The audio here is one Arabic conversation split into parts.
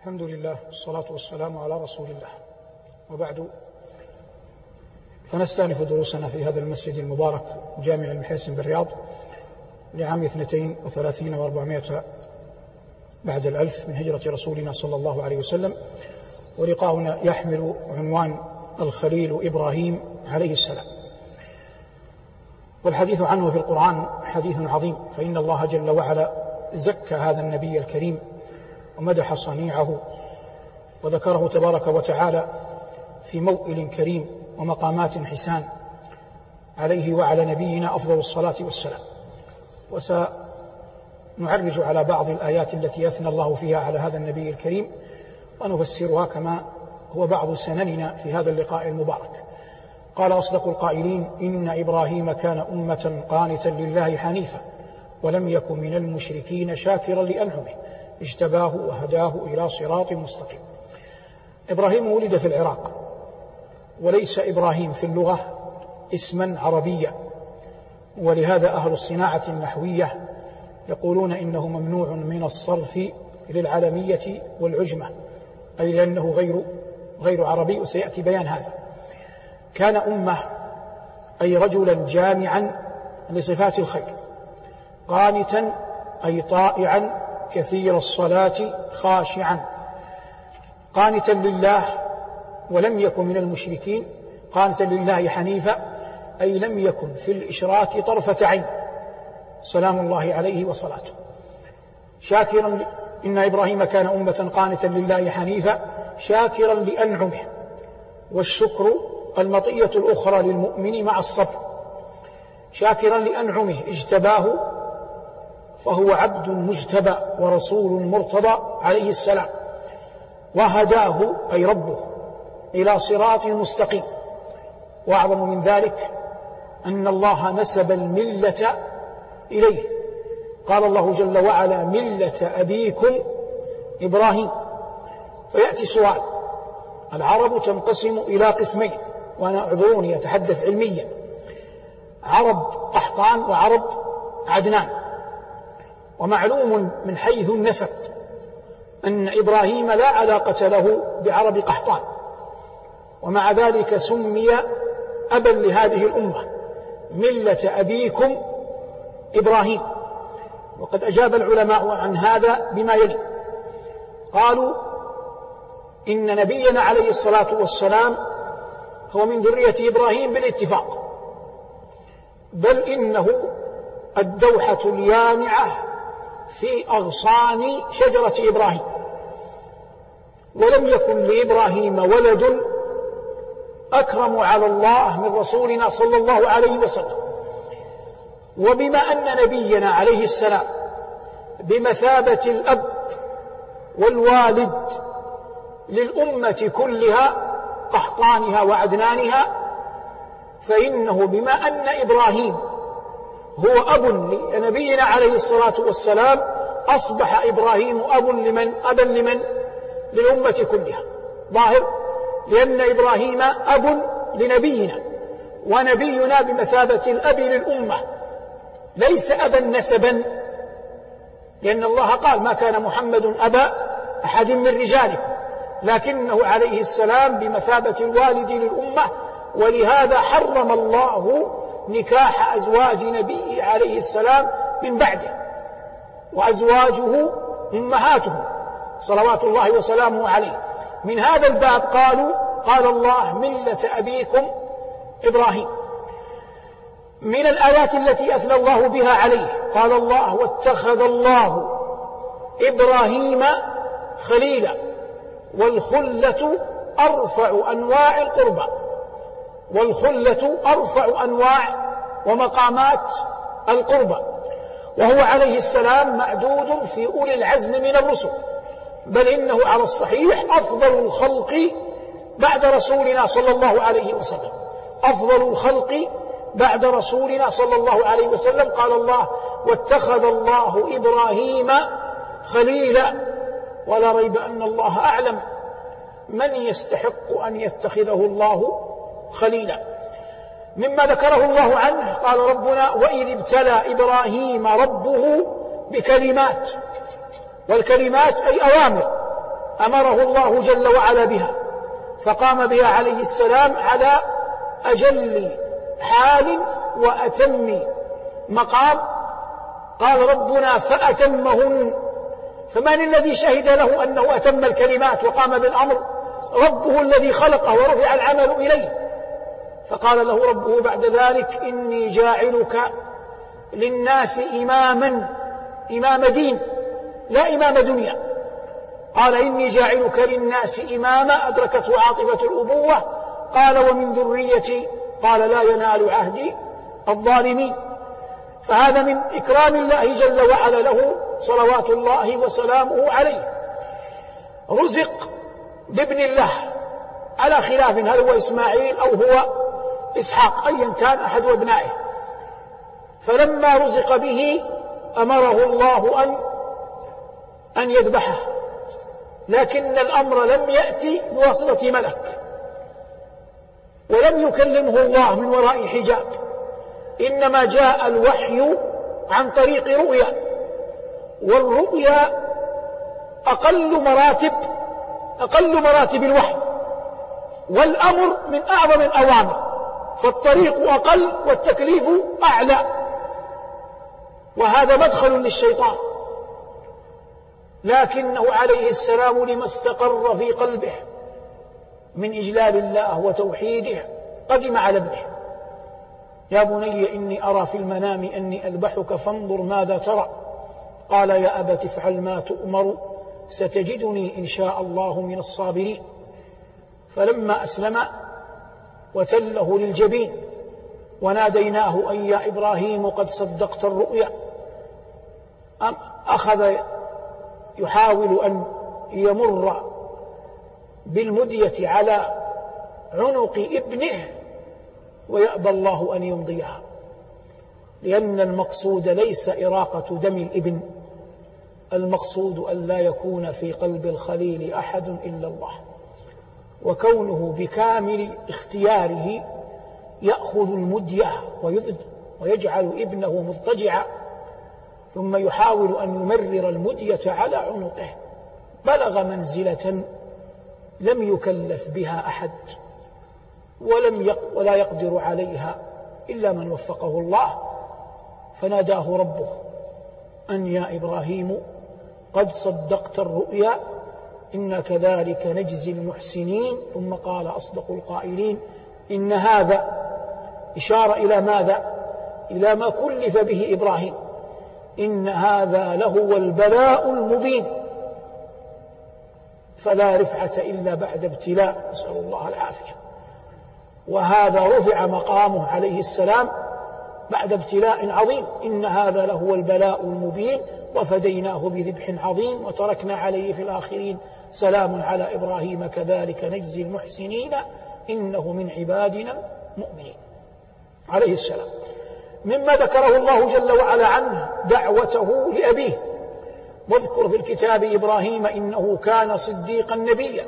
الحمد لله والصلاة والسلام على رسول الله. وبعد فنستأنف دروسنا في هذا المسجد المبارك جامع المحيسن بالرياض لعام اثنتين وثلاثين وأربعمائة بعد الألف من هجرة رسولنا صلى الله عليه وسلم. ولقاؤنا يحمل عنوان الخليل إبراهيم عليه السلام. والحديث عنه في القرآن حديث عظيم فإن الله جل وعلا زكى هذا النبي الكريم ومدح صنيعه وذكره تبارك وتعالى في موئل كريم ومقامات حسان عليه وعلى نبينا أفضل الصلاة والسلام. وسنعرج على بعض الآيات التي أثنى الله فيها على هذا النبي الكريم ونفسرها كما هو بعض سنننا في هذا اللقاء المبارك. قال أصدق القائلين إن إبراهيم كان أمة قانتا لله حنيفا ولم يكن من المشركين شاكرا لأنعمه. اجتباه وهداه إلى صراط مستقيم. إبراهيم ولد في العراق وليس إبراهيم في اللغة اسما عربيا. ولهذا أهل الصناعة النحوية يقولون إنه ممنوع من الصرف للعلمية والعجمة أي لأنه غير غير عربي وسيأتي بيان هذا. كان أمة أي رجلا جامعا لصفات الخير قانتا أي طائعا كثير الصلاة خاشعا. قانتا لله ولم يكن من المشركين. قانتا لله حنيفا. أي لم يكن في الإشراك طرفة عين. سلام الله عليه وصلاته. شاكرا إن إبراهيم كان أمة قانتا لله حنيفا. شاكرا لأنعمه. والشكر المطية الأخرى للمؤمن مع الصبر. شاكرا لأنعمه اجتباه فهو عبد مجتبى ورسول مرتضى عليه السلام وهداه أي ربه إلى صراط مستقيم. وأعظم من ذلك أن الله نسب الملة إليه. قال الله جل وعلا ملة أبيكم إبراهيم فيأتي سؤال العرب تنقسم إلى قسمين وأنا أعذروني أتحدث علميا. عرب قحطان وعرب عدنان. ومعلوم من حيث النسب أن إبراهيم لا علاقة له بعرب قحطان. ومع ذلك سمي أبا لهذه الأمة ملة أبيكم إبراهيم. وقد أجاب العلماء عن هذا بما يلي. قالوا إن نبينا عليه الصلاة والسلام هو من ذرية إبراهيم بالاتفاق بل إنه الدوحة اليانعة في أغصان شجرة إبراهيم. ولم يكن لإبراهيم ولد أكرم على الله من رسولنا صلى الله عليه وسلم. وبما أن نبينا عليه السلام بمثابة الأب والوالد للأمة كلها قحطانها وعدنانها فإنه بما أن إبراهيم هو أب لنبينا عليه الصلاة والسلام أصبح إبراهيم أب لمن؟ أبا لمن؟ للأمة كلها. ظاهر؟ لأن إبراهيم أب لنبينا. ونبينا بمثابة الأب للأمة. ليس أبا نسبا. لأن الله قال ما كان محمد أبا أحد من رجالكم. لكنه عليه السلام بمثابة الوالد للأمة. ولهذا حرم الله نكاح أزواج نبيه عليه السلام من بعده وأزواجه أمهاته صلوات الله وسلامه عليه. من هذا الباب قالوا قال الله ملة أبيكم إبراهيم. من الآيات التي أثنى الله بها عليه قال الله واتخذ الله إبراهيم خليلا والخلة أرفع أنواع القربى. والخلة أرفع أنواع ومقامات القربى وهو عليه السلام معدود في أولي العزم من الرسل بل إنه على الصحيح أفضل الخلق بعد رسولنا صلى الله عليه وسلم. أفضل الخلق بعد رسولنا صلى الله عليه وسلم. قال الله واتخذ الله إبراهيم خليلا. ولا ريب أن الله أعلم من يستحق أن يتخذه الله خليلا. مما ذكره الله عنه قال ربنا وإذ ابتلى إبراهيم ربه بكلمات والكلمات أي أوامر أمره الله جل وعلا بها فقام بها عليه السلام على أجل حال وأتم مقام. قال ربنا فأتمهن فمن الذي شهد له أنه أتم الكلمات وقام بالأمر؟ ربه الذي خلقه ورفع العمل إليه. فقال له ربه بعد ذلك إني جاعلك للناس إماما إمام دين لا إمام دنيا. قال إني جاعلك للناس إماما أدركته عاطفة الأبوة. قال ومن ذريتي. قال لا ينال عهدي الظالمين. فهذا من إكرام الله جل وعلا له صلوات الله وسلامه عليه. رزق بابن الله على خلاف هل هو إسماعيل أو هو إسحاق أيا كان أحد أبنائه. فلما رزق به أمره الله أن أن يذبحه. لكن الأمر لم يأتي بواسطة ملك. ولم يكلمه الله من وراء حجاب. إنما جاء الوحي عن طريق رؤيا. والرؤيا أقل مراتب أقل مراتب الوحي. والأمر من أعظم الأوامر. فالطريق أقل والتكليف أعلى. وهذا مدخل للشيطان. لكنه عليه السلام لما استقر في قلبه من إجلال الله وتوحيده قدم على ابنه. يا بني إني أرى في المنام أني أذبحك فانظر ماذا ترى. قال يا أبت افعل ما تؤمر ستجدني إن شاء الله من الصابرين. فلما أسلم وتله للجبين. وناديناه أن يا إبراهيم قد صدقت الرؤيا. أخذ يحاول أن يمر بالمدية على عنق ابنه ويأبى الله أن يمضيها. لأن المقصود ليس إراقة دم الإبن. المقصود أن لا يكون في قلب الخليل أحد إلا الله. وكونه بكامل اختياره يأخذ المدية ويجعل ابنه مضطجعا ثم يحاول أن يمرر المدية على عنقه. بلغ منزلة لم يكلف بها أحد ولم يق ولا يقدر عليها إلا من وفقه الله فناداه ربه أن يا إبراهيم قد صدقت الرؤيا إنا كذلك نجزي المحسنين. ثم قال أصدق القائلين إن هذا إشارة إلى ماذا؟ إلى ما كلف به إبراهيم. إن هذا لهو البلاء المبين. فلا رفعة إلا بعد ابتلاء. نسأل الله العافية. وهذا رفع مقامه عليه السلام بعد ابتلاء عظيم. إن هذا لهو البلاء المبين. وفديناه بذبح عظيم وتركنا عليه في الآخرين. سلام على إبراهيم كذلك نجزي المحسنين إنه من عبادنا المؤمنين. عليه السلام. مما ذكره الله جل وعلا عنه دعوته لأبيه. واذكر في الكتاب إبراهيم إنه كان صديقا نبيا.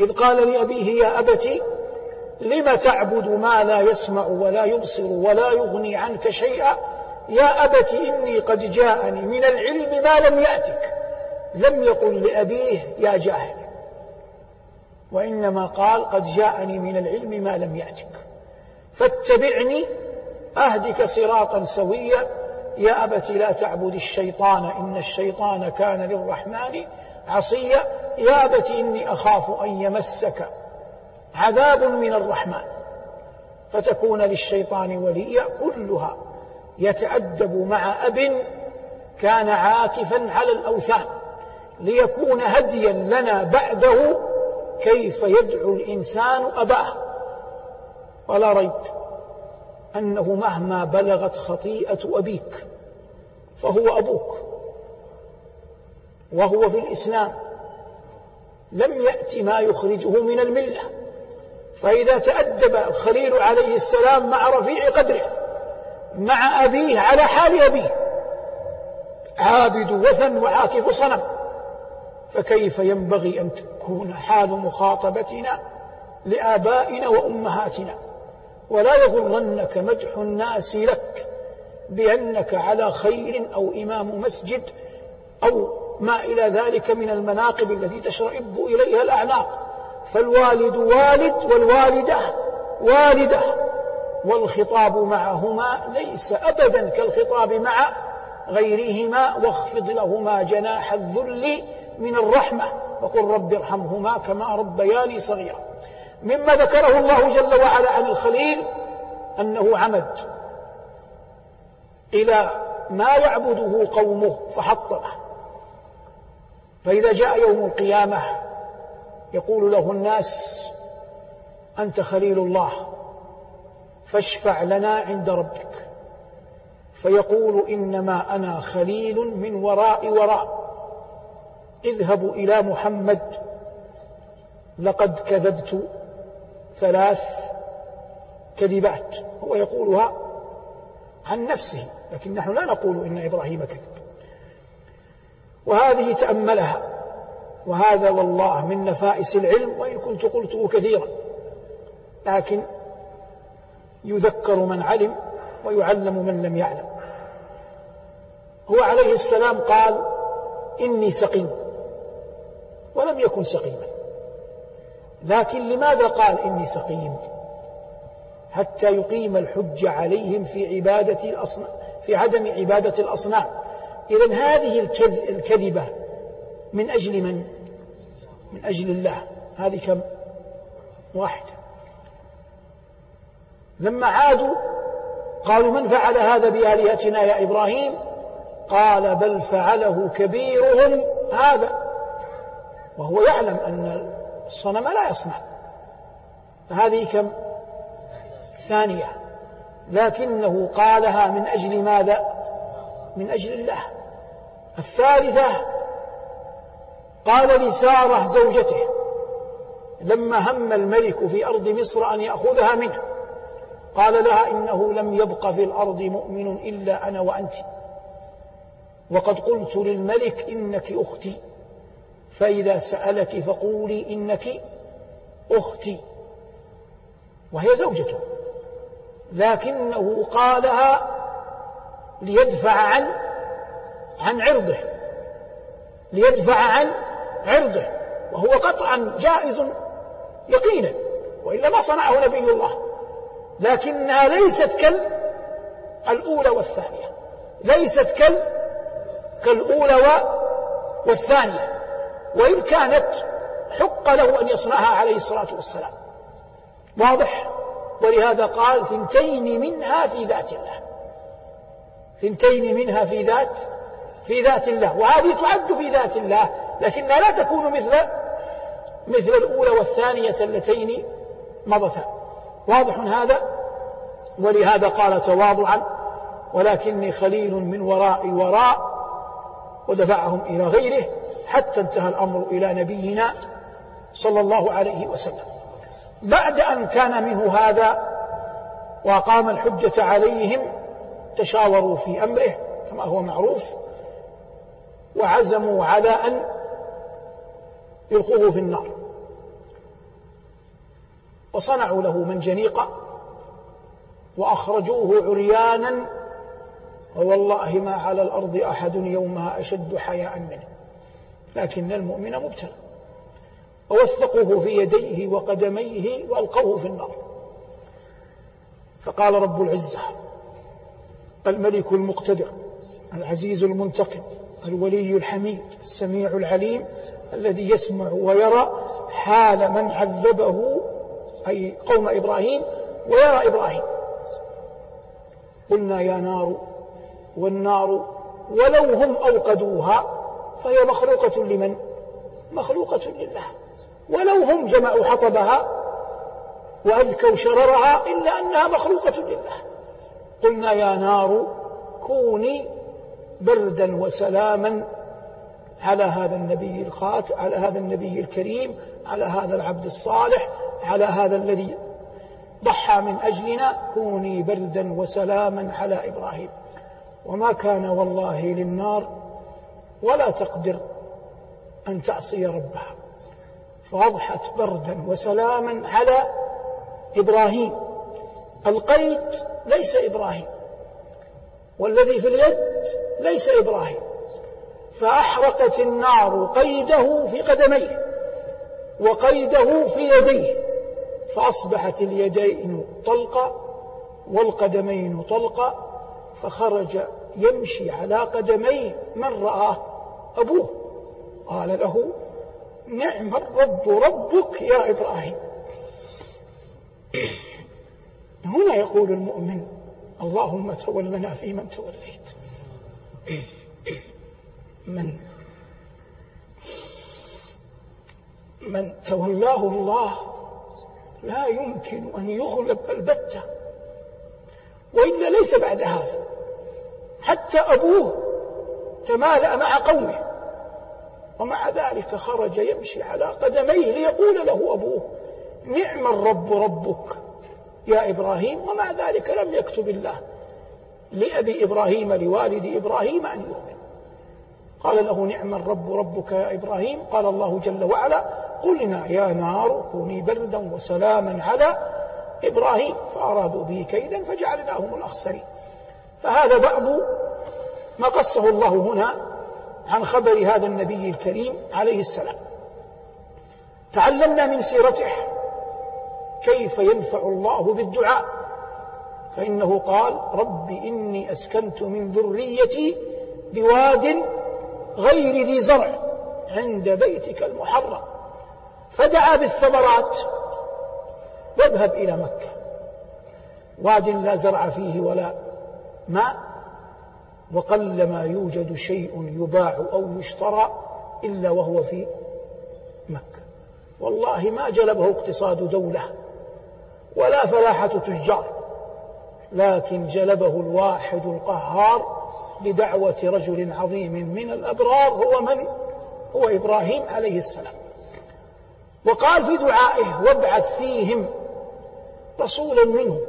إذ قال لأبيه يا أبت لم تعبد ما لا يسمع ولا يبصر ولا يغني عنك شيئا؟ يا أبت إني قد جاءني من العلم ما لم يأتك. لم يقل لأبيه يا جاهل. وإنما قال قد جاءني من العلم ما لم يأتك. فاتبعني أهدك صراطا سويا. يا أبت لا تعبد الشيطان إن الشيطان كان للرحمن عصيا. يا أبت إني أخاف أن يمسك عذاب من الرحمن. فتكون للشيطان وليا كلها. يتأدب مع أب كان عاكفا على الأوثان ليكون هديا لنا بعده كيف يدعو الإنسان أباه. ولا ريب أنه مهما بلغت خطيئة أبيك فهو أبوك وهو في الإسلام. لم يأت ما يخرجه من الملة فإذا تأدب الخليل عليه السلام مع رفيع قدره مع أبيه على حال أبيه. عابد وثن وعاكف صنم. فكيف ينبغي أن تكون حال مخاطبتنا لآبائنا وأمهاتنا؟ ولا يغرنك مدح الناس لك بأنك على خير أو إمام مسجد أو ما إلى ذلك من المناقب التي تشرئب إليها الأعناق. فالوالد والد والوالدة والدة. والخطاب معهما ليس أبدا كالخطاب مع غيرهما واخفض لهما جناح الذل من الرحمة وقل رب ارحمهما كما ربياني صغيرا. مما ذكره الله جل وعلا عن الخليل أنه عمد إلى ما يعبده قومه فحطمه. فإذا جاء يوم القيامة يقول له الناس أنت خليل الله. فاشفع لنا عند ربك. فيقول إنما أنا خليل من وراء وراء. اذهبوا إلى محمد. لقد كذبت ثلاث كذبات. هو يقولها عن نفسه لكن نحن لا نقول إن إبراهيم كذب. وهذه تأملها. وهذا والله من نفائس العلم وإن كنت قلته كثيرا. لكن يذكر من علم ويعلم من لم يعلم. هو عليه السلام قال إني سقيم. ولم يكن سقيما. لكن لماذا قال إني سقيم؟ حتى يقيم الحج عليهم في عبادة الأصنام في عدم عبادة الأصنام. إذا هذه الكذبة من أجل من؟ من أجل الله. هذه كم؟ واحدة. لما عادوا قالوا من فعل هذا بآلهتنا يا إبراهيم؟ قال بل فعله كبيرهم هذا. وهو يعلم أن الصنم لا يصنع. فهذه كم؟ ثانية. لكنه قالها من أجل ماذا؟ من أجل الله. الثالثة قال لسارة زوجته لما هم الملك في أرض مصر أن يأخذها منه. قال لها إنه لم يبق في الأرض مؤمن إلا أنا وأنت. وقد قلت للملك إنك أختي. فإذا سألك فقولي إنك أختي. وهي زوجته. لكنه قالها ليدفع عن عن عرضه. ليدفع عن عرضه. وهو قطعا جائز يقينا. وإلا ما صنعه نبي الله. لكنها ليست كالأولى والثانية. ليست كال كالأولى والثانية. وإن كانت حق له أن يصنعها عليه الصلاة والسلام. واضح؟ ولهذا قال ثنتين منها في ذات الله. ثنتين منها في ذات في ذات الله. وهذه تعد في ذات الله لكنها لا تكون مثل مثل الأولى والثانية اللتين مضتا. واضح هذا؟ ولهذا قال تواضعا ولكني خليل من وراء وراء ودفعهم إلى غيره حتى انتهى الأمر إلى نبينا صلى الله عليه وسلم. بعد أن كان منه هذا وأقام الحجة عليهم تشاوروا في أمره كما هو معروف وعزموا على أن يلقوه في النار. وصنعوا له منجنيقا وأخرجوه عريانا ووالله ما على الأرض أحد يومها أشد حياء منه. لكن المؤمن مبتلى. ووثقوه في يديه وقدميه وألقوه في النار. فقال رب العزة الملك المقتدر العزيز المنتقم الولي الحميد السميع العليم الذي يسمع ويرى حال من عذبه أي قوم إبراهيم ويرى إبراهيم. قلنا يا نار والنار ولو هم أوقدوها فهي مخلوقة لمن؟ مخلوقة لله. ولو هم جمعوا حطبها وأذكوا شررها إلا أنها مخلوقة لله. قلنا يا نار كوني بردا وسلاما على هذا النبي الخات على هذا النبي الكريم على هذا العبد الصالح على هذا الذي ضحى من أجلنا كوني بردا وسلاما على إبراهيم. وما كان والله للنار ولا تقدر أن تعصي ربها. فأضحت بردا وسلاما على إبراهيم. القيد ليس إبراهيم والذي في اليد ليس إبراهيم. فأحرقت النار قيده في قدميه وقيده في يديه. فأصبحت اليدين طلقة والقدمين طلقة فخرج يمشي على قدميه من رآه أبوه. قال له نعم الرب ربك يا إبراهيم. هنا يقول المؤمن اللهم تولنا فيمن توليت. من؟ من تولاه الله لا يمكن أن يغلب البتة. وإلا ليس بعد هذا. حتى أبوه تمالأ مع قومه. ومع ذلك خرج يمشي على قدميه ليقول له أبوه نعم الرب ربك يا إبراهيم. ومع ذلك لم يكتب الله لأبي إبراهيم لوالد إبراهيم أن يؤمن. قال له نعم الرب ربك يا إبراهيم. قال الله جل وعلا قلنا يا نار كوني بردا وسلاما على إبراهيم فأرادوا به كيدا فجعلناهم الأخسرين. فهذا بعض ما قصه الله هنا عن خبر هذا النبي الكريم عليه السلام. تعلمنا من سيرته كيف ينفع الله بالدعاء. فإنه قال رب إني أسكنت من ذريتي بواد غير ذي زرع عند بيتك المحرم. فدعا بالثمرات. واذهب إلى مكة. واد لا زرع فيه ولا ماء وقل ما يوجد شيء يباع أو يشترى إلا وهو في مكة. والله ما جلبه اقتصاد دولة ولا فلاحة تجار لكن جلبه الواحد القهار بدعوة رجل عظيم من الأبرار هو من؟ هو إبراهيم عليه السلام. وقال في دعائه وابعث فيهم رسولا منهم.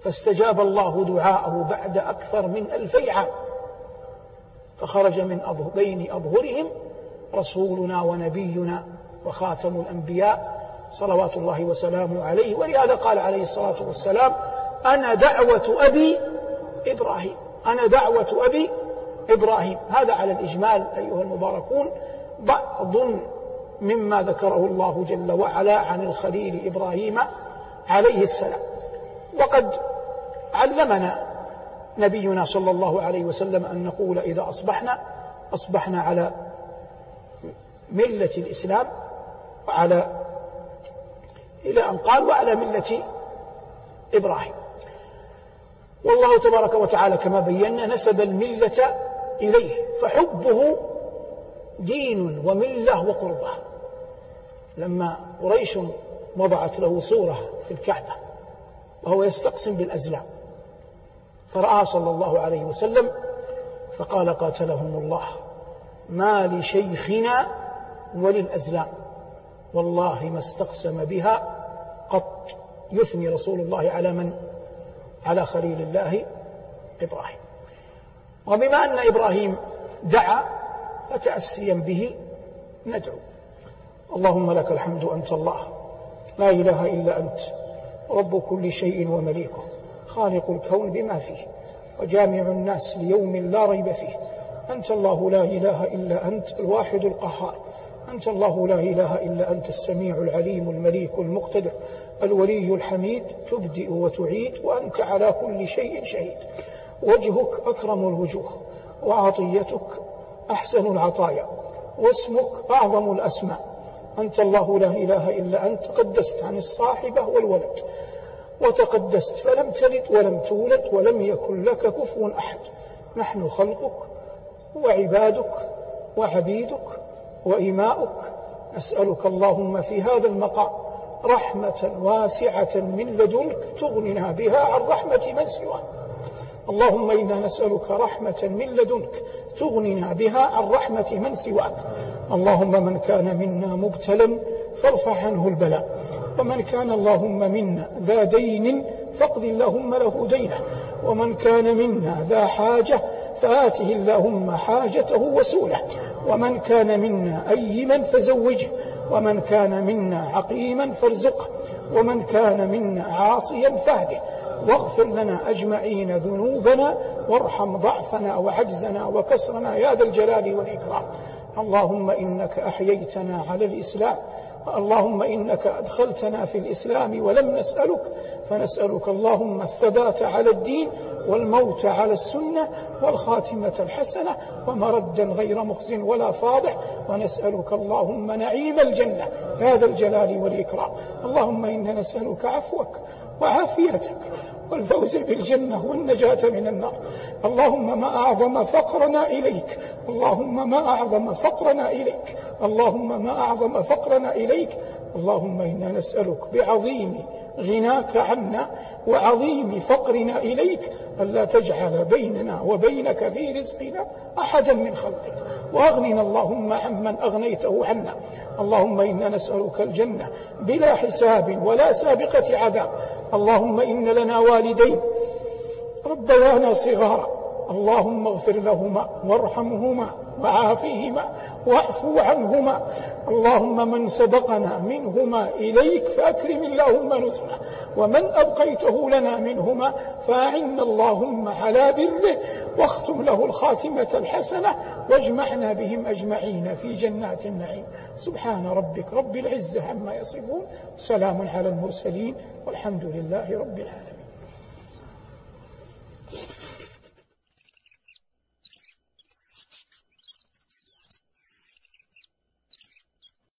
فاستجاب الله دعاءه بعد أكثر من ألفي عام. فخرج من بين أظهرهم رسولنا ونبينا وخاتم الأنبياء صلوات الله وسلامه عليه. ولهذا قال عليه الصلاة والسلام أنا دعوة أبي إبراهيم. أنا دعوة أبي إبراهيم. هذا على الإجمال أيها المباركون بعض مما ذكره الله جل وعلا عن الخليل إبراهيم عليه السلام. وقد علمنا نبينا صلى الله عليه وسلم أن نقول إذا أصبحنا أصبحنا على ملة الإسلام وعلى إلى أن قال وعلى ملة إبراهيم. والله تبارك وتعالى كما بينا نسب الملة إليه فحبه دين وملة وقربة. لما قريش وضعت له صورة في الكعبة وهو يستقسم بالأزلام. فرأى صلى الله عليه وسلم فقال قاتلهم الله ما لشيخنا وللأزلام والله ما استقسم بها قط يثني رسول الله على من؟ على خليل الله إبراهيم. وبما أن إبراهيم دعا فتأسيا به ندعو. اللهم لك الحمد أنت الله. لا إله إلا أنت. رب كل شيء ومليكه. خالق الكون بما فيه. وجامع الناس ليوم لا ريب فيه. أنت الله لا إله إلا أنت الواحد القهار. أنت الله لا إله إلا أنت السميع العليم المليك المقتدر. الولي الحميد. تبدئ وتعيد وأنت على كل شيء شهيد. وجهك أكرم الوجوه. وعطيتك أحسن العطايا. واسمك أعظم الأسماء. أنت الله لا إله إلا أنت. تقدست عن الصاحبة والولد. وتقدست فلم تلد ولم تولد ولم يكن لك كفوا أحد. نحن خلقك وعبادك وعبيدك وإماؤك. نسألك اللهم في هذا المقام رحمة واسعة من لدنك تغننا بها عن رحمة من سواك. اللهم إنا نسألك رحمة من لدنك تغننا بها عن رحمة من سواك. اللهم من كان منا مبتلا فارفع عنه البلاء. ومن كان اللهم منا ذا دين فاقض اللهم له دينه. ومن كان منا ذا حاجة فآته اللهم حاجته وسوله. ومن كان منا أيما فزوجه. ومن كان منا عقيما فارزقه. ومن كان منا عاصيا فاهده. واغفر لنا أجمعين ذنوبنا وارحم ضعفنا وعجزنا وكسرنا يا ذا الجلال والإكرام. اللهم إنك أحييتنا على الإسلام اللهم إنك أدخلتنا في الإسلام ولم نسألك فنسألك اللهم الثبات على الدين والموت على السنة والخاتمة الحسنة ومردا غير مخز ولا فاضح ونسألك اللهم نعيم الجنة هذا الجلال والإكرام. اللهم إنا نسألك عفوك وعافيتك والفوز بالجنة والنجاة من النار. اللهم ما أعظم فقرنا إليك. اللهم ما أعظم فقرنا إليك. اللهم ما أعظم فقرنا إليك. اللهم إنا نسألك بعظيم غناك عنا وعظيم فقرنا إليك ألا تجعل بيننا وبينك في رزقنا أحدا من خلقك. وأغننا اللهم عمن أغنيته عنا. اللهم إنا نسألك الجنة بلا حساب ولا سابقة عذاب. اللهم إن لنا والدين. ربيانا صغارا. اللهم اغفر لهما وارحمهما وعافيهما واعفو عنهما. اللهم من سبقنا منهما إليك فأكرم اللهم نزله ومن أبقيته لنا منهما فأعنا اللهم على بره واختم له الخاتمة الحسنة واجمعنا بهم أجمعين في جنات النعيم. سبحان ربك رب العزة عما يصفون سلام على المرسلين والحمد لله رب العالمين.